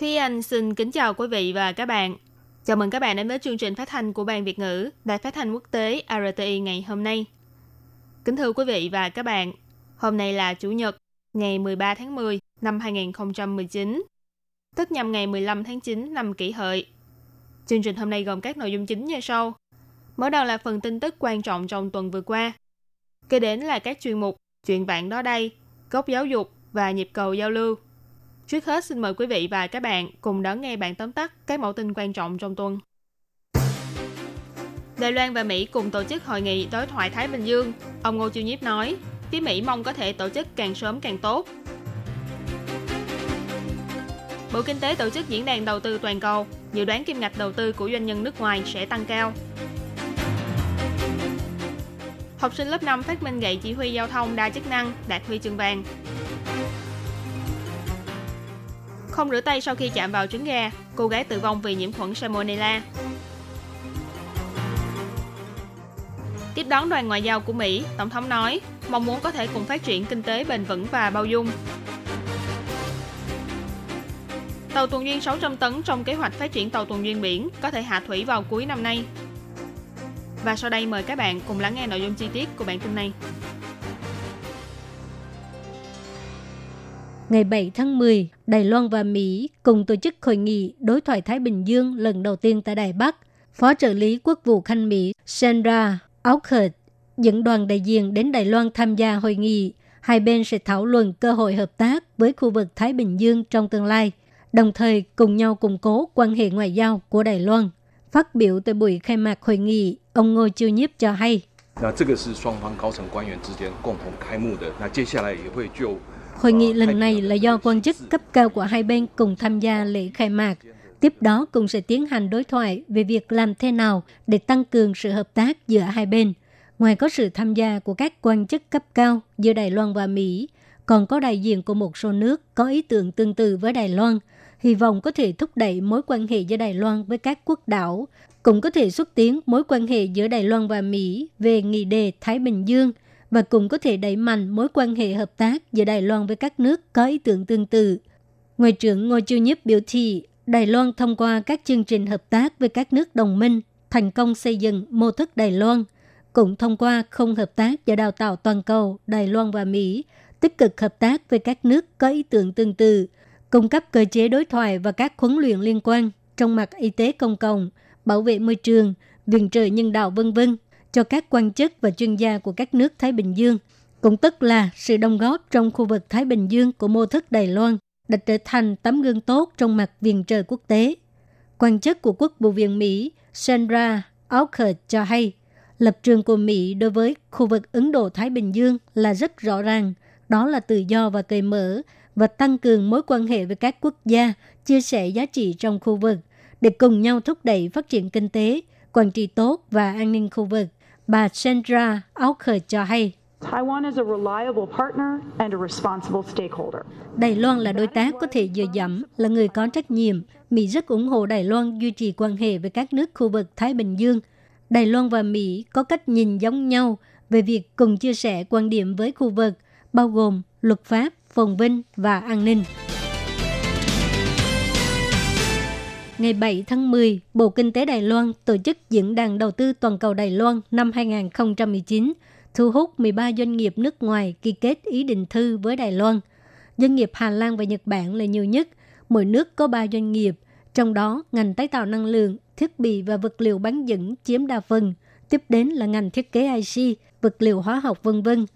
Thúy Anh xin kính chào quý vị và các bạn. Chào mừng các bạn đến với chương trình phát thanh của Ban Việt ngữ, Đài phát thanh quốc tế RTI ngày hôm nay. Kính thưa quý vị và các bạn, hôm nay là Chủ nhật, ngày 13 tháng 10 năm 2019, tức nhằm ngày 15 tháng 9 năm kỷ hợi. Chương trình hôm nay gồm các nội dung chính như sau. Mở đầu là phần tin tức quan trọng trong tuần vừa qua. Kế đến là các chuyên mục Chuyện bạn đó đây, Góc giáo dục và Nhịp cầu giao lưu. Trước hết xin mời quý vị và các bạn cùng đón nghe bản tóm tắt các mẫu tin quan trọng trong tuần. Đài Loan và Mỹ cùng tổ chức hội nghị đối thoại Thái Bình Dương. Ông Ngô Chiêu Nhiếp nói, phía Mỹ mong có thể tổ chức càng sớm càng tốt. Bộ Kinh tế tổ chức diễn đàn đầu tư toàn cầu, dự đoán kim ngạch đầu tư của doanh nhân nước ngoài sẽ tăng cao. Học sinh lớp 5 phát minh gậy chỉ huy giao thông đa chức năng đạt huy chương vàng. Không rửa tay sau khi chạm vào trứng gà, cô gái tử vong vì nhiễm khuẩn Salmonella. Tiếp đón đoàn ngoại giao của Mỹ, Tổng thống nói mong muốn có thể cùng phát triển kinh tế bền vững và bao dung. Tàu tuần duyên 600 tấn trong kế hoạch phát triển tàu tuần duyên biển có thể hạ thủy vào cuối năm nay. Và sau đây mời các bạn cùng lắng nghe nội dung chi tiết của bản tin này. Ngày 7 tháng 10, Đài Loan và Mỹ cùng tổ chức hội nghị đối thoại Thái Bình Dương lần đầu tiên tại Đài Bắc. Phó trợ lý quốc vụ Khanh Mỹ Sandra Auckert dẫn đoàn đại diện đến Đài Loan tham gia hội nghị. Hai bên sẽ thảo luận cơ hội hợp tác với khu vực Thái Bình Dương trong tương lai, đồng thời cùng nhau củng cố quan hệ ngoại giao của Đài Loan. Phát biểu tại buổi khai mạc hội nghị, ông Ngô Chiêu Nhiếp cho hay. 那这个是双方高层官员之间共同开幕的。那接下来也会就 Hội nghị lần này là do quan chức cấp cao của hai bên cùng tham gia lễ khai mạc. Tiếp đó cũng sẽ tiến hành đối thoại về việc làm thế nào để tăng cường sự hợp tác giữa hai bên. Ngoài có sự tham gia của các quan chức cấp cao giữa Đài Loan và Mỹ, còn có đại diện của một số nước có ý tưởng tương tự với Đài Loan, hy vọng có thể thúc đẩy mối quan hệ giữa Đài Loan với các quốc đảo, cũng có thể xúc tiến mối quan hệ giữa Đài Loan và Mỹ về nghị đề Thái Bình Dương – và cũng có thể đẩy mạnh mối quan hệ hợp tác giữa Đài Loan với các nước có ý tưởng tương tự. Ngoại trưởng Ngô Chiêu Nhiếp biểu thị, Đài Loan thông qua các chương trình hợp tác với các nước đồng minh, thành công xây dựng mô thức Đài Loan, cũng thông qua không hợp tác và đào tạo toàn cầu Đài Loan và Mỹ, tích cực hợp tác với các nước có ý tưởng tương tự, cung cấp cơ chế đối thoại và các huấn luyện liên quan trong mặt y tế công cộng, bảo vệ môi trường, viện trợ nhân đạo vân vân cho các quan chức và chuyên gia của các nước Thái Bình Dương, cũng tức là sự đóng góp trong khu vực Thái Bình Dương của mô thức Đài Loan đã trở thành tấm gương tốt trong mặt viện trợ quốc tế. Quan chức của Quốc vụ viện Mỹ Sandra Auker cho hay, lập trường của Mỹ đối với khu vực Ấn Độ-Thái Bình Dương là rất rõ ràng, đó là tự do và cởi mở và tăng cường mối quan hệ với các quốc gia, chia sẻ giá trị trong khu vực để cùng nhau thúc đẩy phát triển kinh tế, quản trị tốt và an ninh khu vực bà Sandra Auker cho hay. Đài Loan là đối tác có thể dựa dẫm, là người có trách nhiệm. Mỹ rất ủng hộ Đài Loan duy trì quan hệ với các nước khu vực Thái Bình Dương. Đài Loan và Mỹ có cách nhìn giống nhau về việc cùng chia sẻ quan điểm với khu vực, bao gồm luật pháp, phồn vinh và an ninh. Ngày 7 tháng 10, Bộ Kinh tế Đài Loan tổ chức Diễn đàn Đầu tư Toàn cầu Đài Loan năm 2019, thu hút 13 doanh nghiệp nước ngoài ký kết ý định thư với Đài Loan. Doanh nghiệp Hà Lan và Nhật Bản là nhiều nhất, mỗi nước có 3 doanh nghiệp, trong đó ngành tái tạo năng lượng, thiết bị và vật liệu bán dẫn chiếm đa phần, tiếp đến là ngành thiết kế IC, vật liệu hóa học vân vân.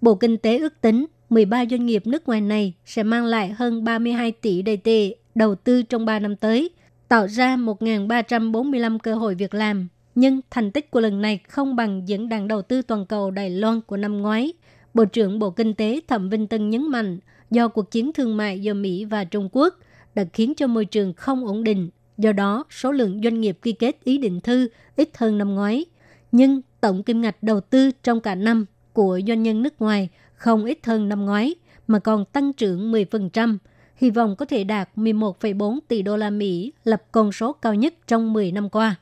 Bộ Kinh tế ước tính 13 doanh nghiệp nước ngoài này sẽ mang lại hơn 32 tỷ đầy tệ đầu tư trong 3 năm tới – tạo ra 1.345 cơ hội việc làm. Nhưng thành tích của lần này không bằng diễn đàn đầu tư toàn cầu Đài Loan của năm ngoái. Bộ trưởng Bộ Kinh tế Thẩm Vinh Tân nhấn mạnh, do cuộc chiến thương mại giữa Mỹ và Trung Quốc đã khiến cho môi trường không ổn định. Do đó, số lượng doanh nghiệp ký kết ý định thư ít hơn năm ngoái. Nhưng tổng kim ngạch đầu tư trong cả năm của doanh nhân nước ngoài không ít hơn năm ngoái, mà còn tăng trưởng 10%, hy vọng có thể đạt 11,4 tỷ đô la Mỹ, lập con số cao nhất trong 10 năm qua.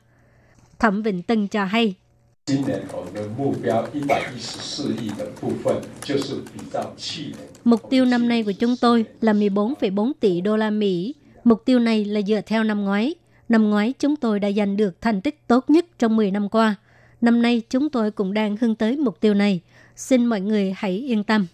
Thẩm Vĩnh Tân cho hay. Mục tiêu năm nay của chúng tôi là 14,4 tỷ đô la Mỹ. Mục tiêu này là dựa theo năm ngoái. Năm ngoái chúng tôi đã giành được thành tích tốt nhất trong 10 năm qua. Năm nay chúng tôi cũng đang hướng tới mục tiêu này. Xin mọi người hãy yên tâm.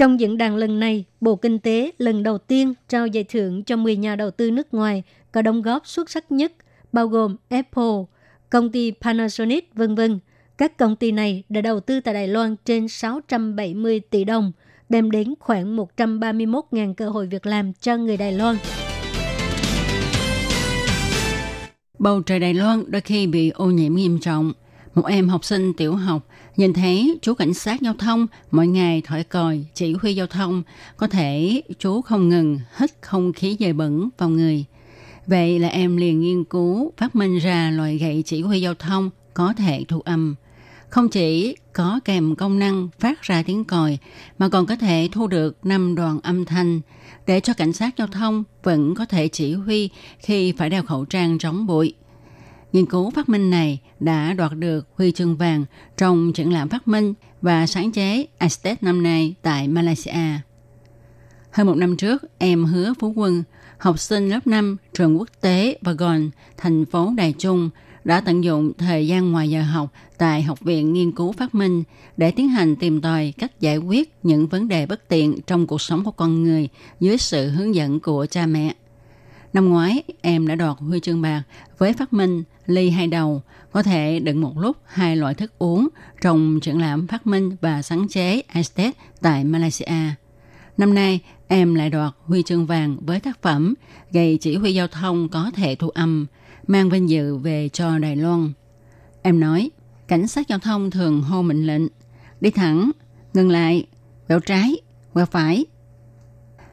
Trong diễn đàn lần này, Bộ Kinh tế lần đầu tiên trao giải thưởng cho 10 nhà đầu tư nước ngoài có đóng góp xuất sắc nhất, bao gồm Apple, công ty Panasonic, vân vân. Các công ty này đã đầu tư tại Đài Loan trên 670 tỷ đồng, đem đến khoảng 131.000 cơ hội việc làm cho người Đài Loan. Bầu trời Đài Loan đôi khi bị ô nhiễm nghiêm trọng. Một em học sinh tiểu học nhìn thấy chú cảnh sát giao thông mỗi ngày thổi còi chỉ huy giao thông, có thể chú không ngừng hít không khí dày bẩn vào người. Vậy là em liền nghiên cứu phát minh ra loại gậy chỉ huy giao thông có thể thu âm. Không chỉ có kèm công năng phát ra tiếng còi mà còn có thể thu được năm đoạn âm thanh để cho cảnh sát giao thông vẫn có thể chỉ huy khi phải đeo khẩu trang chống bụi. Nghiên cứu phát minh này đã đoạt được huy chương vàng trong triển lãm phát minh và sáng chế Aztec năm nay tại Malaysia. Hơn một năm trước, em Hứa Phú Quân, học sinh lớp 5 trường quốc tế Vagon, thành phố Đài Trung, đã tận dụng thời gian ngoài giờ học tại Học viện Nghiên cứu Phát minh để tiến hành tìm tòi cách giải quyết những vấn đề bất tiện trong cuộc sống của con người dưới sự hướng dẫn của cha mẹ. Năm ngoái, em đã đoạt huy chương bạc với phát minh ly hai đầu, có thể đựng một lúc hai loại thức uống trong triển lãm phát minh và sáng chế estet tại Malaysia. Năm nay, em lại đoạt huy chương vàng với tác phẩm Gầy chỉ huy giao thông có thể thu âm, mang vinh dự về cho Đài Loan. Em nói, cảnh sát giao thông thường hô mệnh lệnh, đi thẳng, ngừng lại, quẹo trái, quẹo phải.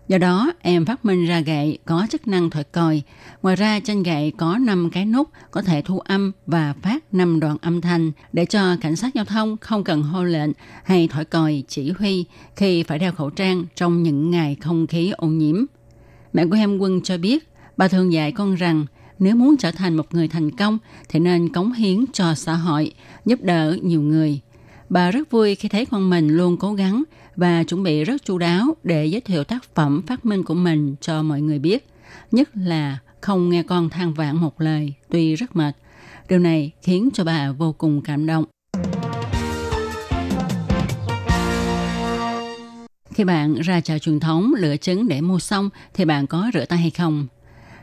Do đó, em phát minh ra gậy có chức năng thổi còi. Ngoài ra, trên gậy có 5 cái nút có thể thu âm và phát 5 đoạn âm thanh để cho cảnh sát giao thông không cần hô lệnh hay thổi còi chỉ huy khi phải đeo khẩu trang trong những ngày không khí ô nhiễm. Mẹ của em Quân cho biết, bà thường dạy con rằng nếu muốn trở thành một người thành công thì nên cống hiến cho xã hội, giúp đỡ nhiều người. Bà rất vui khi thấy con mình luôn cố gắng và chuẩn bị rất chu đáo để giới thiệu tác phẩm phát minh của mình cho mọi người biết. Nhất là không nghe con than vãn một lời, tuy rất mệt. Điều này khiến cho bà vô cùng cảm động. Khi bạn ra chợ truyền thống lựa trứng để mua xong thì bạn có rửa tay hay không?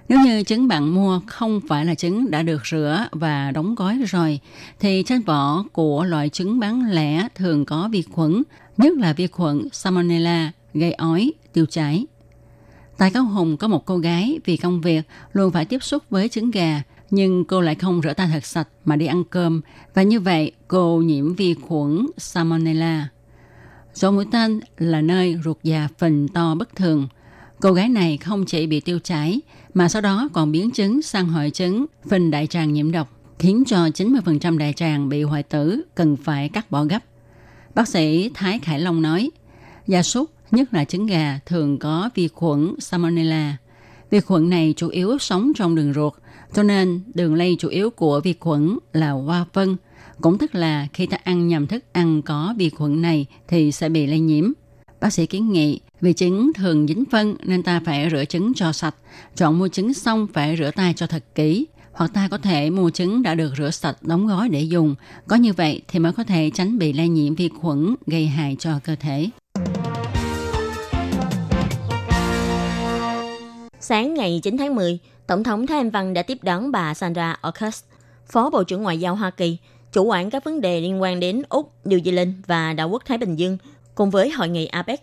Nếu như trứng bạn mua không phải là trứng đã được rửa và đóng gói rồi, thì trên vỏ của loại trứng bán lẻ thường có vi khuẩn, nhất là vi khuẩn Salmonella gây ói, tiêu chảy. Tại Cao Hùng có một cô gái vì công việc luôn phải tiếp xúc với trứng gà, nhưng cô lại không rửa tay thật sạch mà đi ăn cơm, và như vậy cô nhiễm vi khuẩn Salmonella. Số mũi tên là nơi ruột già phình to bất thường. Cô gái này không chỉ bị tiêu chảy, mà sau đó còn biến chứng sang hội chứng phình đại tràng nhiễm độc, khiến cho 90% đại tràng bị hoại tử, cần phải cắt bỏ gấp. Bác sĩ Thái Khải Long nói, gia súc, nhất là trứng gà, thường có vi khuẩn Salmonella. Vi khuẩn này chủ yếu sống trong đường ruột, cho nên đường lây chủ yếu của vi khuẩn là hoa phân, cũng tức là khi ta ăn nhầm thức ăn có vi khuẩn này thì sẽ bị lây nhiễm. Bác sĩ kiến nghị vì trứng thường dính phân nên ta phải rửa trứng cho sạch. Chọn mua trứng xong phải rửa tay cho thật kỹ. Hoặc ta có thể mua trứng đã được rửa sạch đóng gói để dùng. Có như vậy thì mới có thể tránh bị lây nhiễm vi khuẩn gây hại cho cơ thể. Sáng ngày 9 tháng 10, Tổng thống Thái Anh Văn đã tiếp đón bà Sandra Orcus, Phó Bộ trưởng Ngoại giao Hoa Kỳ, chủ quản các vấn đề liên quan đến Úc, New Zealand và Đảo quốc Thái Bình Dương, cùng với hội nghị APEC.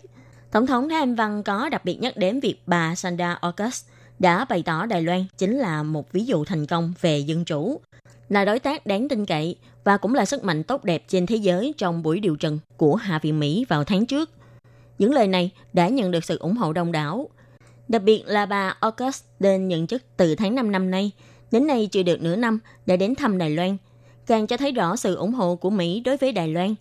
Tổng thống Thái Anh Văn có đặc biệt nhắc đến việc bà Sandra August đã bày tỏ Đài Loan chính là một ví dụ thành công về dân chủ, là đối tác đáng tin cậy và cũng là sức mạnh tốt đẹp trên thế giới trong buổi điều trần của Hạ viện Mỹ vào tháng trước. Những lời này đã nhận được sự ủng hộ đông đảo. Đặc biệt là bà August lên nhận chức từ tháng 5 năm nay, đến nay chưa được nửa năm đã đến thăm Đài Loan, càng cho thấy rõ sự ủng hộ của Mỹ đối với Đài Loan.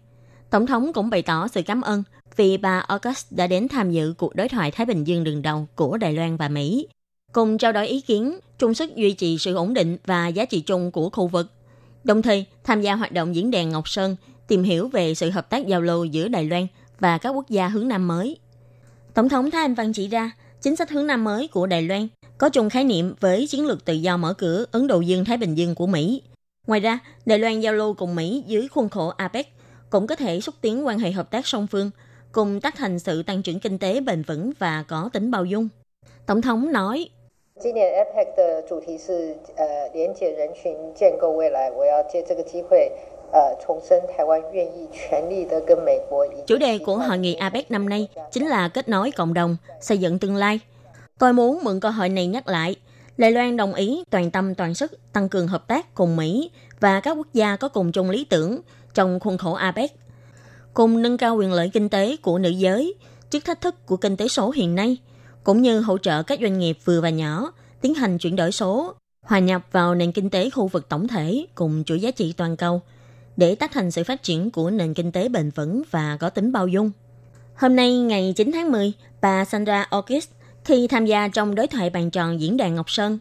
Tổng thống cũng bày tỏ sự cảm ơn vì bà August đã đến tham dự cuộc đối thoại Thái Bình Dương đường đầu của Đài Loan và Mỹ, cùng trao đổi ý kiến, chung sức duy trì sự ổn định và giá trị chung của khu vực. Đồng thời, tham gia hoạt động diễn đàn Ngọc Sơn, tìm hiểu về sự hợp tác giao lưu giữa Đài Loan và các quốc gia hướng Nam mới. Tổng thống Thái Anh Văn chỉ ra, chính sách hướng Nam mới của Đài Loan có chung khái niệm với chiến lược tự do mở cửa Ấn Độ Dương-Thái Bình Dương của Mỹ. Ngoài ra, Đài Loan giao lưu cùng Mỹ dưới khuôn khổ APEC cũng có thể xúc tiến quan hệ hợp tác song phương, cùng tác thành sự tăng trưởng kinh tế bền vững và có tính bao dung. Tổng thống nói, Chủ đề của hội nghị APEC năm nay chính là kết nối cộng đồng, xây dựng tương lai. Tôi muốn mượn cơ hội này nhắc lại, Lê Loan đồng ý toàn tâm toàn sức tăng cường hợp tác cùng Mỹ và các quốc gia có cùng chung lý tưởng trong khuôn khổ APEC cùng nâng cao quyền lợi kinh tế của nữ giới trước thách thức của kinh tế số hiện nay, cũng như hỗ trợ các doanh nghiệp vừa và nhỏ tiến hành chuyển đổi số, hòa nhập vào nền kinh tế khu vực tổng thể cùng chuỗi giá trị toàn cầu để tác thành sự phát triển của nền kinh tế bền vững và có tính bao dung. Hôm nay, ngày 9 tháng 10, bà Sandra Orkis khi tham gia trong đối thoại bàn tròn diễn đàn Ngọc Sơn,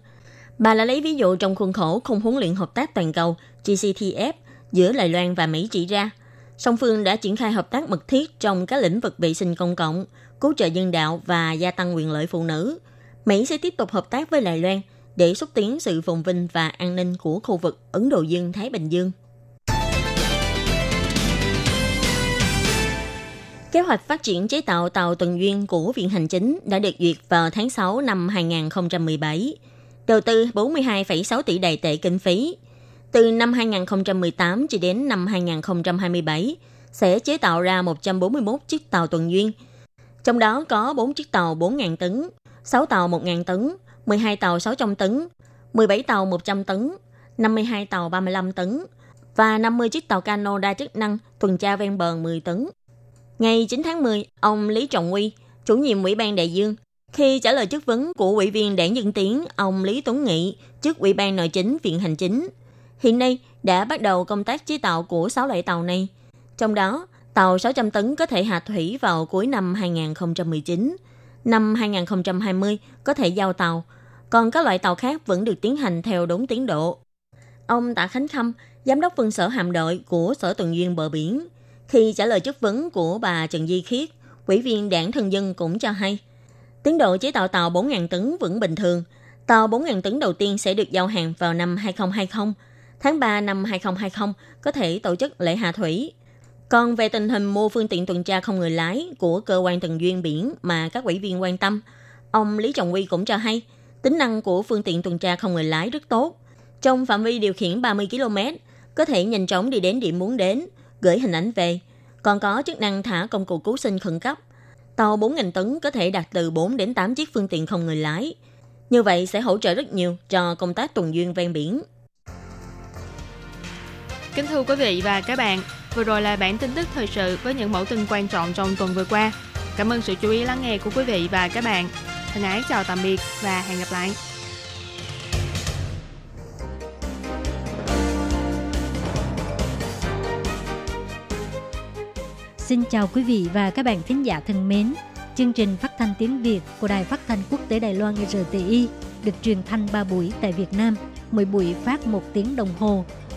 bà đã lấy ví dụ trong khuôn khổ khung huấn luyện hợp tác toàn cầu GCTF giữa Đài Loan và Mỹ chỉ ra, song phương đã triển khai hợp tác mật thiết trong các lĩnh vực vệ sinh công cộng, cứu trợ nhân đạo và gia tăng quyền lợi phụ nữ. Mỹ sẽ tiếp tục hợp tác với Đài Loan để xúc tiến sự phồn vinh và an ninh của khu vực Ấn Độ Dương-Thái Bình Dương. Kế hoạch phát triển chế tạo tàu tuần duyên của Viện Hành Chính đã được duyệt vào tháng 6 năm 2017, đầu tư 42,6 tỷ đài tệ kinh phí. Từ năm 2018 cho đến năm 2027, sẽ chế tạo ra 141 chiếc tàu tuần duyên. Trong đó có 4 chiếc tàu 4.000 tấn, 6 tàu 1.000 tấn, 12 tàu 600 tấn, 17 tàu 100 tấn, 52 tàu 35 tấn và 50 chiếc tàu cano đa chức năng tuần tra ven bờ 10 tấn. Ngày 9 tháng 10, ông Lý Trọng Huy, chủ nhiệm Ủy ban Đại Dương, khi trả lời chất vấn của Ủy viên Đảng Dân Tiến, ông Lý Tuấn Nghị trước Ủy ban Nội chính Viện Hành Chính, hiện nay đã bắt đầu công tác chế tạo của 6 loại tàu này. Trong đó, tàu 600 tấn có thể hạ thủy vào cuối năm 2019, năm 2020 có thể giao tàu, còn các loại tàu khác vẫn được tiến hành theo đúng tiến độ. Ông Tạ Khánh Khâm, giám đốc phân sở hạm đội của Sở Tuần duyên bờ biển, khi trả lời chất vấn của bà Trần Di Khiết, ủy viên đảng thân dân cũng cho hay, tiến độ chế tạo tàu 4.000 tấn vẫn bình thường. Tàu 4.000 tấn đầu tiên sẽ được giao hàng vào năm 2020. Tháng 3 năm 2020 có thể tổ chức lễ hạ thủy. Còn về tình hình mua phương tiện tuần tra không người lái của cơ quan tuần duyên biển mà các ủy viên quan tâm, ông Lý Trọng Quy cũng cho hay, tính năng của phương tiện tuần tra không người lái rất tốt. Trong phạm vi điều khiển 30 km, có thể nhanh chóng đi đến điểm muốn đến, gửi hình ảnh về. Còn có chức năng thả công cụ cứu sinh khẩn cấp. Tàu 4.000 tấn có thể đặt từ 4 đến 8 chiếc phương tiện không người lái. Như vậy sẽ hỗ trợ rất nhiều cho công tác tuần duyên ven biển. Kính thưa quý vị và các bạn, vừa rồi là bản tin tức thời sự với những mẫu tin quan trọng trong tuần vừa qua. Cảm ơn sự chú ý lắng nghe của quý vị và các bạn. Thân ái chào tạm biệt và hẹn gặp lại. Xin chào quý vị và các bạn thính giả thân mến. Chương trình phát thanh tiếng Việt của Đài Phát thanh Quốc tế Đài Loan RTI được truyền thanh 3 buổi tại Việt Nam, mỗi buổi phát 1 tiếng đồng hồ.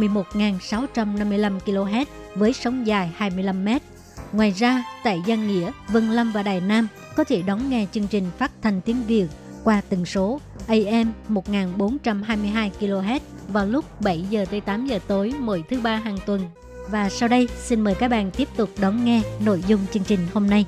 11.655 kHz với sóng dài 25 m. Ngoài ra, tại Giang Nghĩa, Vân Lâm và Đài Nam có thể đón nghe chương trình phát thanh tiếng Việt qua tần số AM 1422 kHz vào lúc 7 giờ tới 8 giờ tối mỗi thứ ba hàng tuần. Và sau đây, xin mời các bạn tiếp tục đón nghe nội dung chương trình hôm nay.